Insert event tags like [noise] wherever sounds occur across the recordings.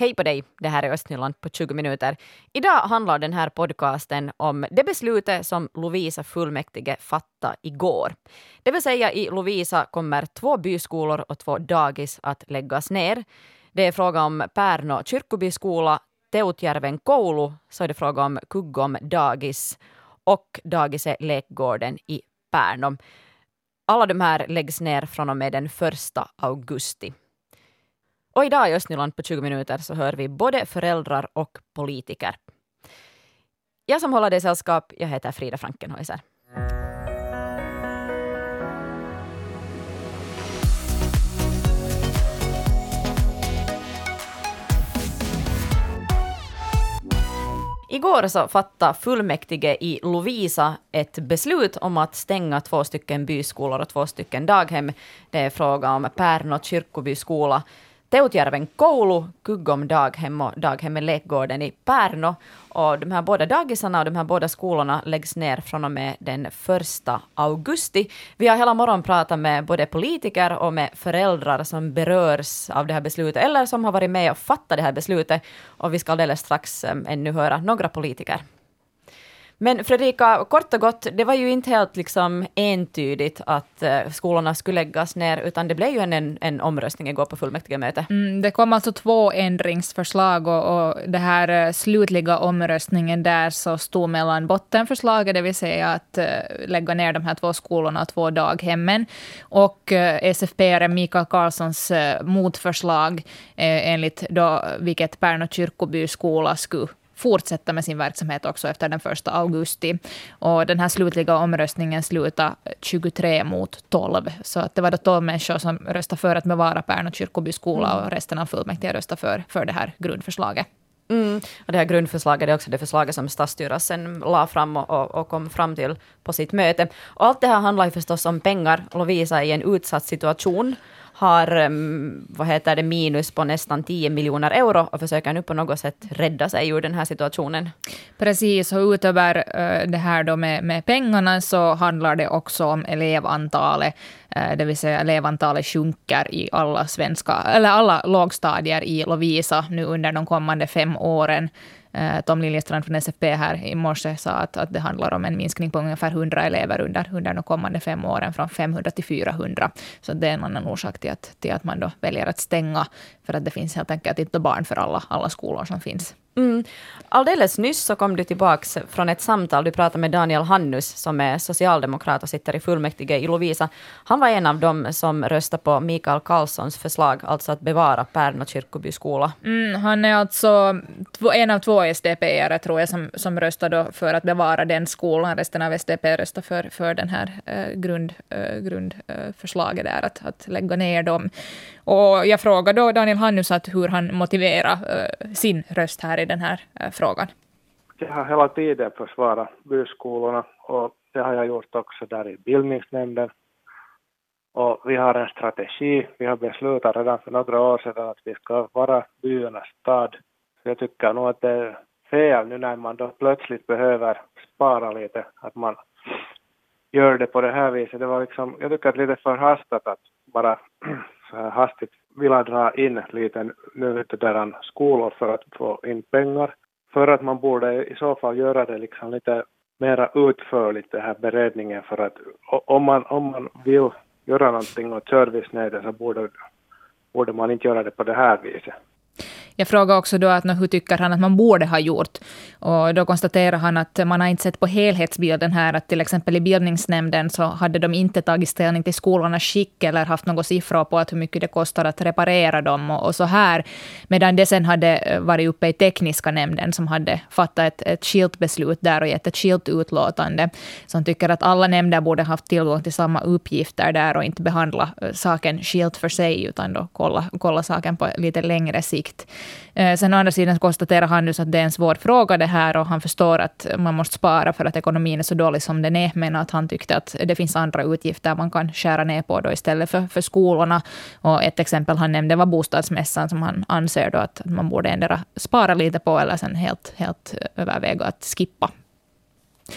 Hej på dig, det här är Östnyland på 20 minuter. Idag handlar den här podcasten om det beslutet som Lovisa fullmäktige fattade igår. Det vill säga i Lovisa kommer två byskolor och två dagis att läggas ner. Det är fråga om Pärno kyrkobyskola, Teutjärven koulu, så är det fråga om Kuggom dagis och dagiset Lekgården i Pärno. Alla de här läggs ner från och med den 1 augusti. Och idag i Östnyland på 20 minuter så hör vi både föräldrar och politiker. Jag som håller dig sällskap, jag heter Frida Frankenhäuser. Igår så fattade fullmäktige i Lovisa ett beslut om att stänga två stycken byskolor och två stycken daghem. Det är fråga om Pärno kyrkobyskola Teutjärven koulu, Kyggom daghem och daghemmet Lekgården i Pärno. Och de här båda dagisarna och de här båda skolorna läggs ner från och med den 1 augusti. Vi har hela morgonen pratat med både politiker och med föräldrar som berörs av det här beslutet eller som har varit med och fattat det här beslutet. Och vi ska alldeles strax eh, ännu höra några politiker. Men Fredrika, kort och gott, det var ju inte helt liksom entydigt att eh, skolorna skulle läggas ner, utan det blev ju en, en, omröstning igår på fullmäktigemöte. Mm, det kom alltså två ändringsförslag och, och det här eh, slutliga omröstningen där så stod mellan bottenförslaget, det vill säga att uh, lägga ner de här två skolorna och två daghemmen, och SFP Mikael Karlssons motförslag enligt då, vilket Pärnu kyrkoby skola skulle fortsätta med sin verksamhet också efter den första augusti. Och den här slutliga omröstningen slutade 23 mot 12. Så att det var då 12 människor som röstade för att bevara Pärnu kyrkoby skola och resten av fullmäktige röstade för, för det här grundförslaget. Mm. Och det här grundförslaget är också det förslaget som stadsstyrelsen la fram och, och, och, kom fram till på sitt möte. Och allt det här handlar ju förstås om pengar. Lovisa är i en utsatt situation har ehm, vad heter det, minus på nästan 10 miljoner euro och försöker nu på något sätt rädda sig ur den här situationen. Precis, och utöver eh, det här då med, med pengarna så handlar det också om elevantalet. Eh, det vill säga elevantalet sjunker i alla svenska, eller alla lågstadier i Lovisa nu under de kommande fem åren. Eh, Tom Liljestrand från SFP här i morse sa att, att det handlar om en minskning på ungefär 100 elever under, under de kommande fem åren, från 500 till 400. Så det är en annan orsak till att, till att man då väljer att stänga, för att det finns helt enkelt inte barn för alla, alla skolor som finns. Mm. Alldeles nyss så kom du tillbaka från ett samtal. Du pratade med Daniel Hannus som är socialdemokrat och sitter i fullmäktige i Lovisa. Han var en av dem som röstade på Mikael Karlssons förslag, alltså att bevara Pärna kyrkoby skola. Mm, han är alltså en av två SDP-are tror jag som, som röstade för att bevara den skolan. Resten av SDP röstade för, för den här eh, grund, eh, grundförslaget eh, där att, att lägga ner dem. Och jag frågade då Daniel Hannus att hur han motiverar eh, sin röst här i den här eh, frågan. Jag har hela tiden försvarat byskolorna och det har jag gjort också där i bildningsnämnden. Och vi har en strategi. Vi har beslutat redan för några år sedan att vi ska vara byarnas stad. Så jag tycker nog att det är fel nu när man då plötsligt behöver spara lite, att man gör det på det här viset. Det var liksom, jag tycker att det är lite förhastat att bara [clears throat] Äh, hastigt vilja dra in lite nu där skolor för att få in pengar. För att man borde i så fall göra det liksom lite mera utförligt, den här beredningen, för att om man, om man vill göra någonting åt servicenätet så borde, borde man inte göra det på det här viset. Jag frågade också då att hur tycker han att man borde ha gjort. Och då konstaterar han att man har inte sett på helhetsbilden här, att till exempel i bildningsnämnden så hade de inte tagit ställning till skolornas skick eller haft några siffror på att hur mycket det kostar att reparera dem och, och så här. Medan det sen hade eh, varit uppe i tekniska nämnden som hade fattat ett, ett skilt beslut där och gett ett skilt utlåtande. Som tycker att alla nämnder borde haft tillgång till samma uppgifter där och inte behandla eh, saken skilt för sig utan då kolla, kolla saken på lite längre sikt. Eh, sen å andra sidan konstaterar han nu att det är en svår fråga det här och han förstår att man måste spara för att ekonomin är så dålig som den är, men att han tyckte att det finns andra utgifter man kan skära ner på då istället för, för skolorna. Och ett exempel han nämnde var bostadsmässan som han anser då att man borde ändra spara lite på eller sen helt, helt överväga att skippa.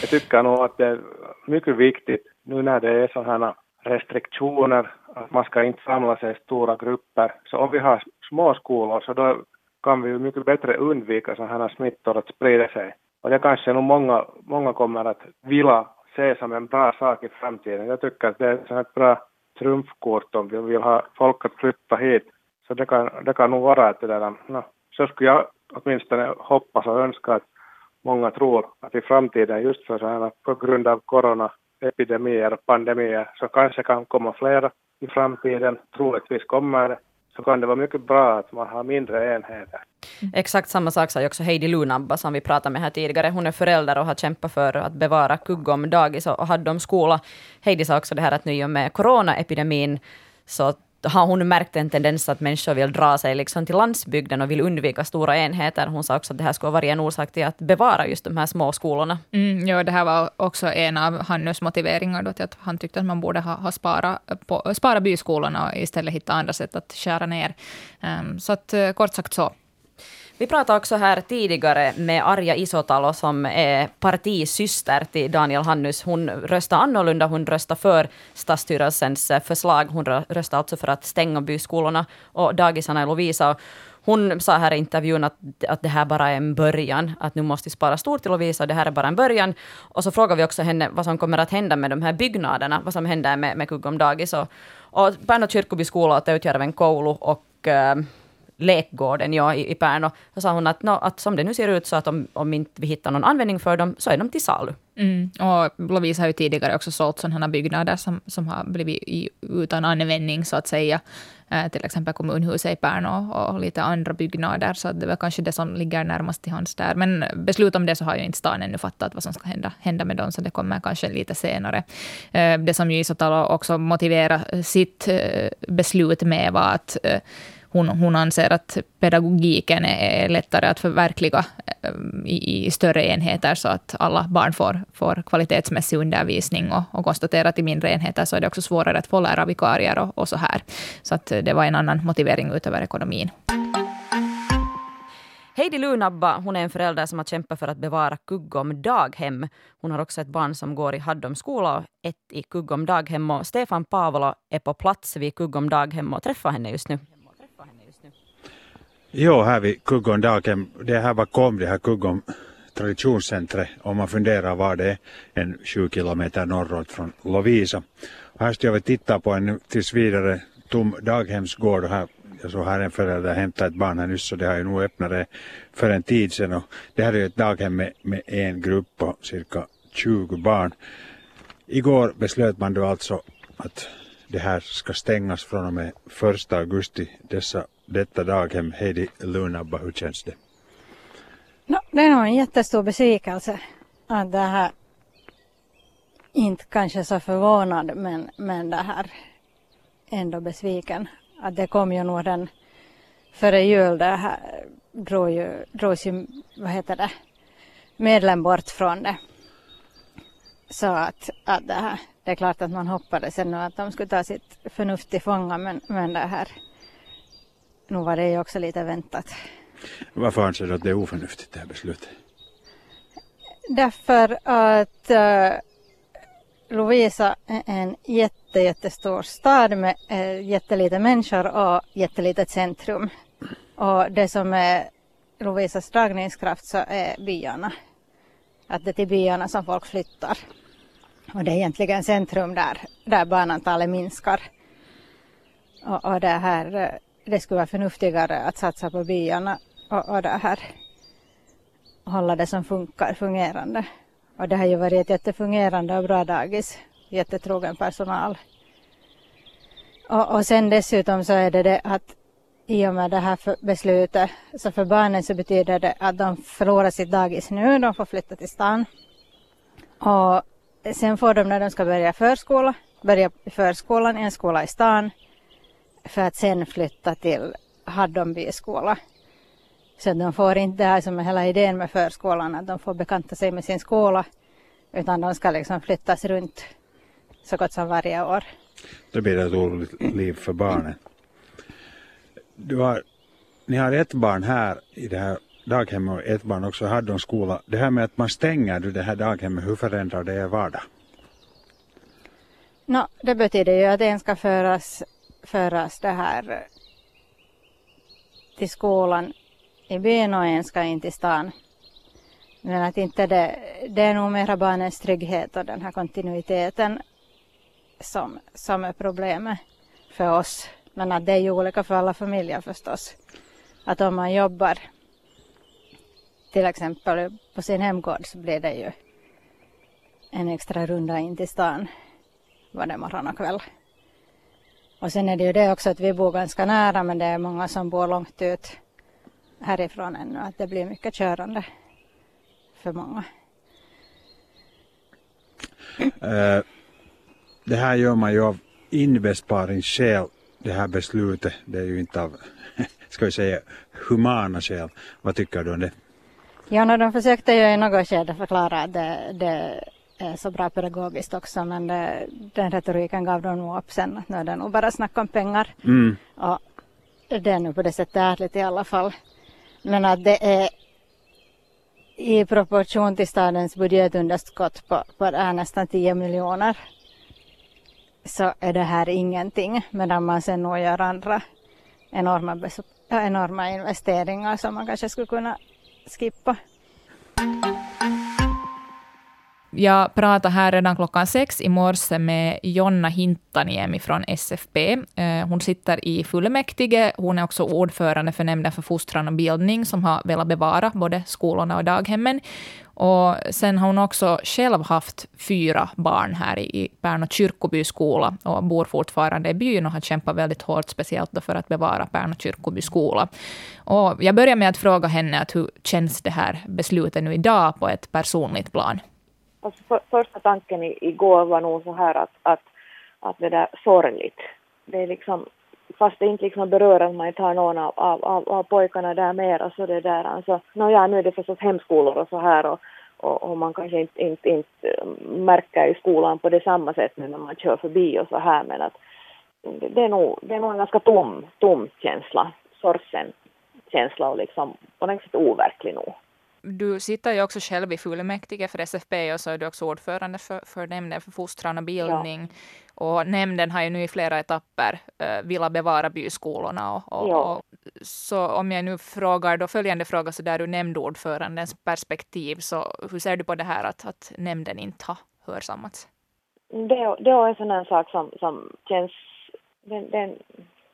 Jag tycker nog att det är mycket viktigt nu när det är sådana restriktioner att man ska inte samla sig i stora grupper. Så om vi har små skolor så då kan vi mycket bättre undvika sådana här smittor att sprida sig. Och det kanske nog många, många kommer att vilja se som en bra sak i framtiden. Jag tycker att det är ett bra trumfkort om vi vill ha folk att flytta hit. Så det kan, det kan nog vara att det där, no, så skulle jag åtminstone hoppas och önska att många tror att i framtiden just för så här, på grund av coronaepidemier och pandemier så kanske kan komma flera i framtiden, troligtvis kommer det, så kan det vara mycket bra att man har mindre enheter. Mm. Exakt samma sak sa ju också Heidi Lunabba som vi pratade med här tidigare. Hon är förälder och har kämpat för att bevara Kuggom dagis och hade om skola. Heidi sa också det här att nu i och med coronaepidemin så har hon märkt en tendens att människor vill dra sig liksom till landsbygden och vill undvika stora enheter. Hon sa också att det här skulle vara en orsak till att bevara just de här små skolorna. Mm, ja, det här var också en av Hannus motiveringar då till att han tyckte att man borde ha, ha sparat spara byskolorna och istället hitta andra sätt att skära ner. Um, så att eh, kort sagt så. Vi pratade också här tidigare med Arja Isotalo som är partisyster till Daniel Hannus. Hon röstar annorlunda, hon röstar för stadsstyrelsens eh, förslag. Hon röstar alltså för att stänga byskolorna och dagisarna i Lovisa. Hon sa här i intervjun att, att det här bara är en början, att nu måste vi spara stort till Lovisa och det här är bara en början. Och så frågar vi också henne vad som kommer att hända med de här byggnaderna, vad som händer med, med Kuggom dagis. Och, och Pärnu kyrkoby skola och Teutjärven koulu och äh, lekgården ja, i, i Pärnu. Så sa hon att, no, att som det nu ser ut så att om, om inte vi hittar någon användning för dem så är de till salu. Mm. Och Lovisa har ju tidigare också sålt sådana byggnader som, som har blivit i, utan användning så att säga. Eh, till exempel kommunhuset i Pärnu och, och, lite andra byggnader. Så det var kanske det som ligger närmast till hands där. Men beslut om det så har ju inte stan ännu fattat vad som ska hända, hända med dem. Så det kommer kanske lite senare. Eh, det som ju Isotalo också motiverar sitt eh, beslut med var att eh, hon, hon anser att pedagogiken är lättare att förverkliga eh, i, i större enheter så att alla barn får, får kvalitetsmässig undervisning och, och konstaterar att i mindre enheter så är det också svårare att få lärarvikarier och, och så här. Så att det var en annan motivering utöver ekonomin. Heidi Lunabba, hon är en förälder som har kämpat för att bevara Kuggom daghem. Hon har också ett barn som går i Haddom skola och ett i Kuggom daghem. Och Stefan Paavola är på plats vid Kuggom daghem och träffar henne just nu. Jo, här vid Kuggom daghem, det är här bakom det här Kuggom traditionscentret om man funderar var det är en sju kilometer norrut från Lovisa. Och här står vi och tittar på en tills vidare tom daghemsgård och här jag såg här en förälder hämta ett barn här nyss så det har ju nog öppnat det för en tid sedan och det här är ju ett daghem med, med en grupp på cirka 20 barn. Igår beslöt man då alltså att det här ska stängas från och med 1 augusti dessa detta daghem. Heidi Lunabba, hur känns det? No, det är nog en jättestor besvikelse att det här inte kanske så förvånad men, men det här ändå besviken. Att det kom ju nog den före jul det här drog ju, drogs ju, vad heter det, medlem bort från det. Så att, att det här, det är klart att man hoppades ännu att de skulle ta sitt förnuft till fånga men, men det här nu var det ju också lite väntat. Varför anser du att det är oförnuftigt det här beslutet? Därför att uh, Lovisa är en jätte, jättestor stad med uh, jättelite människor och jättelitet centrum. Och det som är Lovisas dragningskraft så är byarna. Att det är till byarna som folk flyttar. Och det är egentligen centrum där, där barnantalet minskar. Och, och det här eh, det skulle vara förnuftigare att satsa på byarna och, och det här hålla det som funkar fungerande. Och det har ju varit ett jättefungerande och bra dagis, jättetrogen personal. Och, och sen dessutom så är det det att i och med det här beslutet så för barnen så betyder det att de förlorar sitt dagis nu, de får flytta till stan. Och sen får de när de ska börja förskola, börja förskolan i en skola i stan för att sen flytta till Haddonby skola. Så de får inte det här som är hela idén med förskolan, att de får bekanta sig med sin skola, utan de ska liksom flyttas runt så gott som varje år. Då blir det ett oroligt liv för barnen. Du har, ni har ett barn här i det här daghemmet och ett barn också i Haddon skola. Det här med att man stänger det här daghemmet, hur förändrar det er vardag? No, det betyder ju att en ska föras föras det här eh, till skolan i byn och en ska in till stan. Men att inte det, det är nog mera barnens trygghet och den här kontinuiteten som, som är problemet för oss. Men att det är ju olika för alla familjer förstås. Att om man jobbar till exempel på sin hemgård så blir det ju en extra runda in till stan varje morgon och kväll. Och sen är det ju det också att vi bor ganska nära men det är många som bor långt ut härifrån ännu. Att det blir mycket körande för många. Uh, det här gör man ju av inbesparingsskäl, det här beslutet. Det är ju inte av, [laughs] ska vi säga, humana skäl. Vad tycker du om det? Ja, no, de försökte ju i något skede förklara att det, det så bra pedagogiskt också men det, den retoriken gav de nog upp sen. Nu är det nog bara snack om pengar. Mm. Och det är nu på det sättet ärligt i alla fall. Men att det är i proportion till stadens budgetunderskott på, på är nästan 10 miljoner så är det här ingenting medan man sen nog gör andra enorma, enorma investeringar som man kanske skulle kunna skippa. Jag pratade här redan klockan sex i morse med Jonna Hintaniemi från SFP. Eh, hon sitter i fullmäktige. Hon är också ordförande för nämnden för fostran och bildning, som har velat bevara både skolorna och daghemmen. Och sen har hon också själv haft fyra barn här i Pärnu kyrkoby skola och bor fortfarande i byn och har kämpat väldigt hårt, speciellt för att bevara Pärnu kyrkoby skola. Och jag börjar med att fråga henne att hur känns det här beslutet nu idag på ett personligt plan? Alltså för, första tanken i, igår var nog så här att, att, att det där sorgligt. Det är liksom, fast det inte liksom berör att man inte har någon av, av, av, av pojkarna där mera så det där alltså, nåja, nu är det förstås hemskolor och så här och, och, och man kanske inte, inte, inte mm, märker i skolan på det samma sätt nu när man kör förbi och så här men att det är nog, det är nog en ganska tom, tom känsla, sorgsen känsla och liksom på något sätt overklig nog. Du sitter ju också själv i fullmäktige för SFP och så är du också ordförande för, för nämnden för fostran och bildning. Ja. Och nämnden har ju nu i flera etapper uh, velat bevara byskolorna. Och, och, ja. och, så om jag nu frågar då följande fråga så där ur nämndordförandens perspektiv, så hur ser du på det här att, att nämnden inte har hörsammats? Det, det är en sån här sak som, som känns, den, den,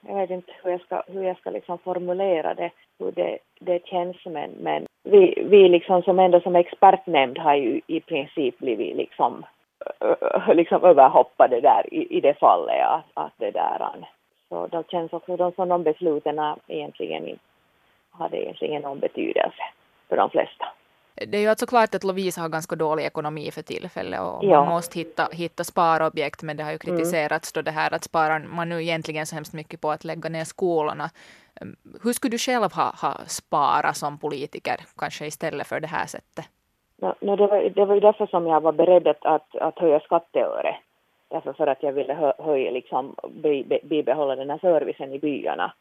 jag vet inte hur jag ska, hur jag ska liksom formulera det, hur det, det känns men, men vi, vi liksom som ändå som expertnämnd har ju i princip blivit liksom, liksom överhoppade där i, i det fallet att, att det där så då känns också de som de besluten egentligen hade egentligen någon betydelse för de flesta. Det är ju alltså klart att Lovisa har ganska dålig ekonomi för tillfället och ja. man måste hitta, hitta sparobjekt men det har ju mm. kritiserats mm. då det här att sparar man nu egentligen så hemskt mycket på att lägga ner skolorna. Hur skulle du själv ha, ha sparat som politiker kanske istället för det här sättet? No, no, det, var, det var ju därför som jag var beredd att, att, att höja skatteöre. Därför för att jag ville hö, höja, liksom, bibehålla den här servicen i byarna.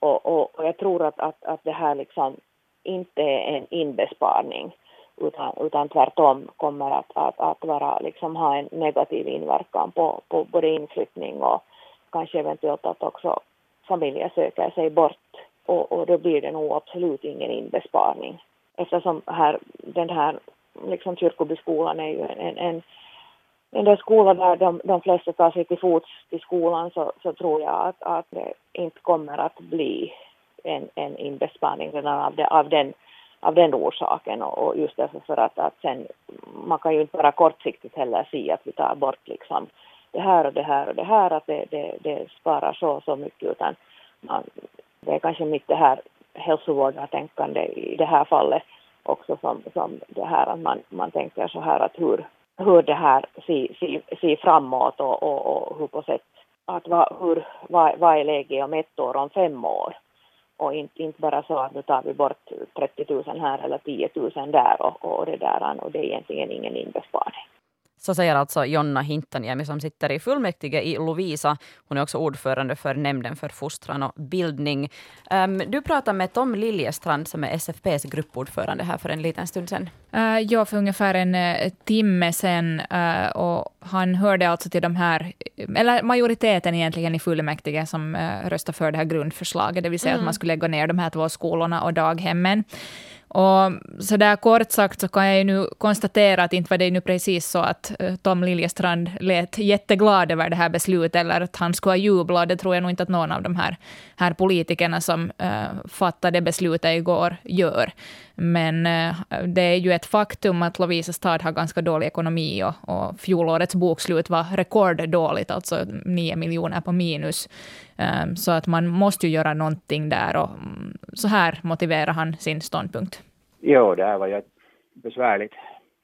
Och, och, och jag tror att, att, att det här liksom inte är en inbesparing utan, utan tvärtom kommer att, att, att vara, liksom, ha en negativ inverkan på, på både inflyttning och kanske eventuellt att också familjer söker sig bort och, och då blir det nog absolut ingen inbesparing. Eftersom här, den här liksom kyrkobyskolan är ju en, en, en där skola där de, de flesta tar sig till fots till skolan så, så tror jag att, att det inte kommer att bli en, en inbesparing redan av, det, av, den, av den orsaken. Och, och just därför för att, att sen man kan ju inte bara kortsiktigt heller se att vi tar bort liksom det här och det här och det här att det, det, det sparar så och så mycket utan man, det är kanske mitt det här hälsovårdartänkande i det här fallet också som, som det här att man, man tänker så här att hur, hur det här ser si, si framåt och, och, och hur på sätt att va, hur, vad, vad är läget om ett år, om fem år? och inte, inte bara så att nu tar vi bort 30 000 här eller 10 000 där och, och det där och det är egentligen ingen inbesparing. Så säger alltså Jonna Hintaniemi som sitter i fullmäktige i Lovisa. Hon är också ordförande för nämnden för fostran och bildning. Um, du pratade med Tom Liljestrand som är SFPs gruppordförande här för en liten stund sedan. Uh, ja, för ungefär en uh, timme sedan. Uh, och han hörde alltså till de här, eller majoriteten egentligen i fullmäktige som uh, röstade för det här grundförslaget, det vill säga mm. att man skulle lägga ner de här två skolorna och daghemmen. Och så där kort sagt så kan jag ju nu konstatera att inte var det nu precis så att eh, Tom Liljestrand lät jätteglad över det här beslutet, eller att han skulle ha jublat. Det tror jag nog inte att någon av de här, här politikerna som uh, fattade beslutet igår gör. Men uh, det är ju ett faktum att Lovisa stad har ganska dålig ekonomi och, och fjolårets bokslut var rekorddåligt, alltså 9 miljoner på minus. Um, så att man måste ju göra någonting där och um, så här motiverar han sin ståndpunkt. Jo, det här var ju ett besvärligt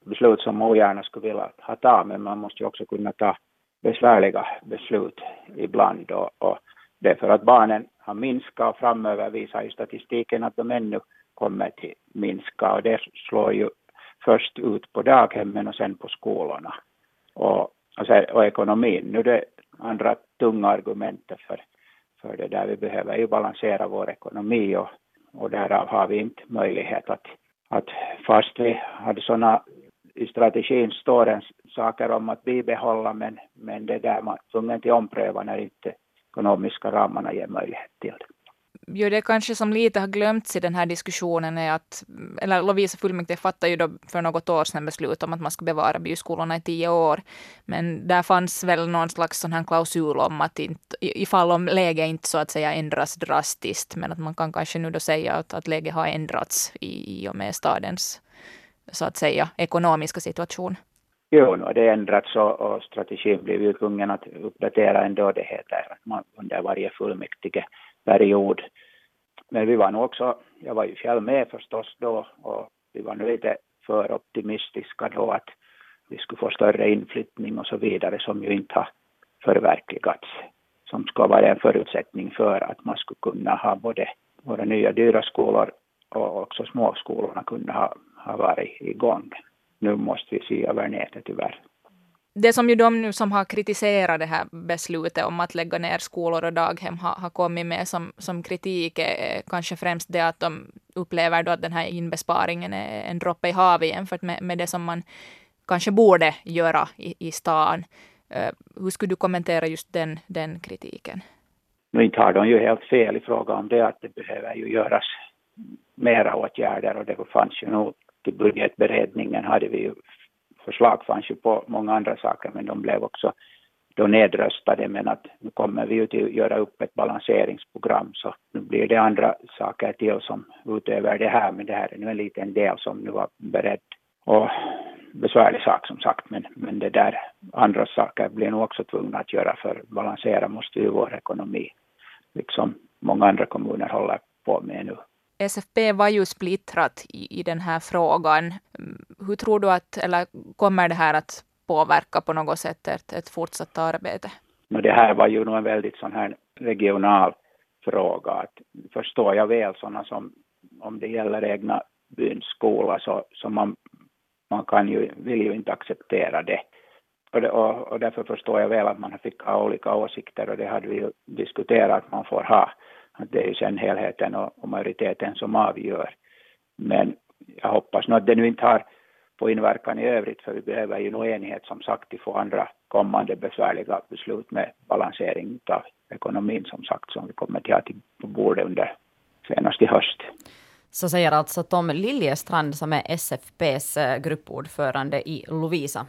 beslut som ogärna skulle vilja ha ta, men man måste ju också kunna ta besvärliga beslut ibland. Och, och det är för att barnen har minskat och framöver visar ju statistiken att de ännu kommer till minska och det slår ju först ut på daghemmen och sen på skolorna. Och, och, sen, och ekonomin. Nu är det andra tunga argumentet för, för det där. Vi behöver ju balansera vår ekonomi och, och därav har vi inte möjlighet att att fast vi hade sådana i strategin står en saker om att bibehålla men, men det där man är tvungen till ompröva när inte ekonomiska ramarna ger möjlighet till det. Jo, det kanske som lite har glömts i den här diskussionen är att, eller Lovisa fullmäktige fattade ju då för något år sedan beslut om att man ska bevara byskolorna i tio år. Men där fanns väl någon slags sån här klausul om att inte, ifall om läget inte så att säga ändras drastiskt, men att man kan kanske nu då säga att, att läget har ändrats i, i och med stadens så att säga ekonomiska situation. Jo, nu har det ändrats och, och strategin blev ju tvungen att uppdatera ändå. Det heter att man under varje fullmäktige period. Men vi var nog också, jag var ju själv med förstås då och vi var nog lite för optimistiska då att vi skulle få större inflyttning och så vidare som ju inte har förverkligats. Som ska vara en förutsättning för att man skulle kunna ha både våra nya dyra skolor och också småskolorna kunna ha, ha varit igång. Nu måste vi se över nätet tyvärr det som ju de nu som har kritiserat det här beslutet om att lägga ner skolor och daghem har, har kommit med som, som kritik är kanske främst det att de upplever då att den här inbesparingen är en droppe i havet jämfört med, med det som man kanske borde göra i, i stan. Eh, hur skulle du kommentera just den, den kritiken? Nu inte har de ju helt fel i fråga om det att det behöver ju göras mera åtgärder och det fanns ju nog till budgetberedningen hade vi ju förslag fanns ju på många andra saker men de blev också då nedröstade. Men att nu kommer vi ju till att göra upp ett balanseringsprogram så nu blir det andra saker till som utöver det här. Men det här är nu en liten del som nu var beredd och besvärlig sak som sagt. Men, men det där andra saker blir nog också tvungna att göra för balansera måste ju vår ekonomi liksom många andra kommuner håller på med nu. SFP var ju splittrat i, i den här frågan. Hur tror du att, eller kommer det här att påverka på något sätt ett, ett fortsatt arbete? det här var ju nog en väldigt sån här regional fråga. Att förstår jag väl sådana som, om det gäller egna byns skola, så, så man, man kan ju, vill ju inte acceptera det. Och, det, och, och därför förstår jag väl att man fick ha olika åsikter och det hade vi ju diskuterat att man får ha. Att det är ju sen helheten och, och majoriteten som avgör. Men jag hoppas nog att det nu inte har på inverkan i övrigt, för vi behöver ju nog enighet som sagt till få andra kommande besvärliga beslut med balansering av ekonomin som sagt som vi kommer till att på bordet under senast i höst. Så säger alltså Tom Liljestrand som är SFPs eh, gruppordförande i Lovisa.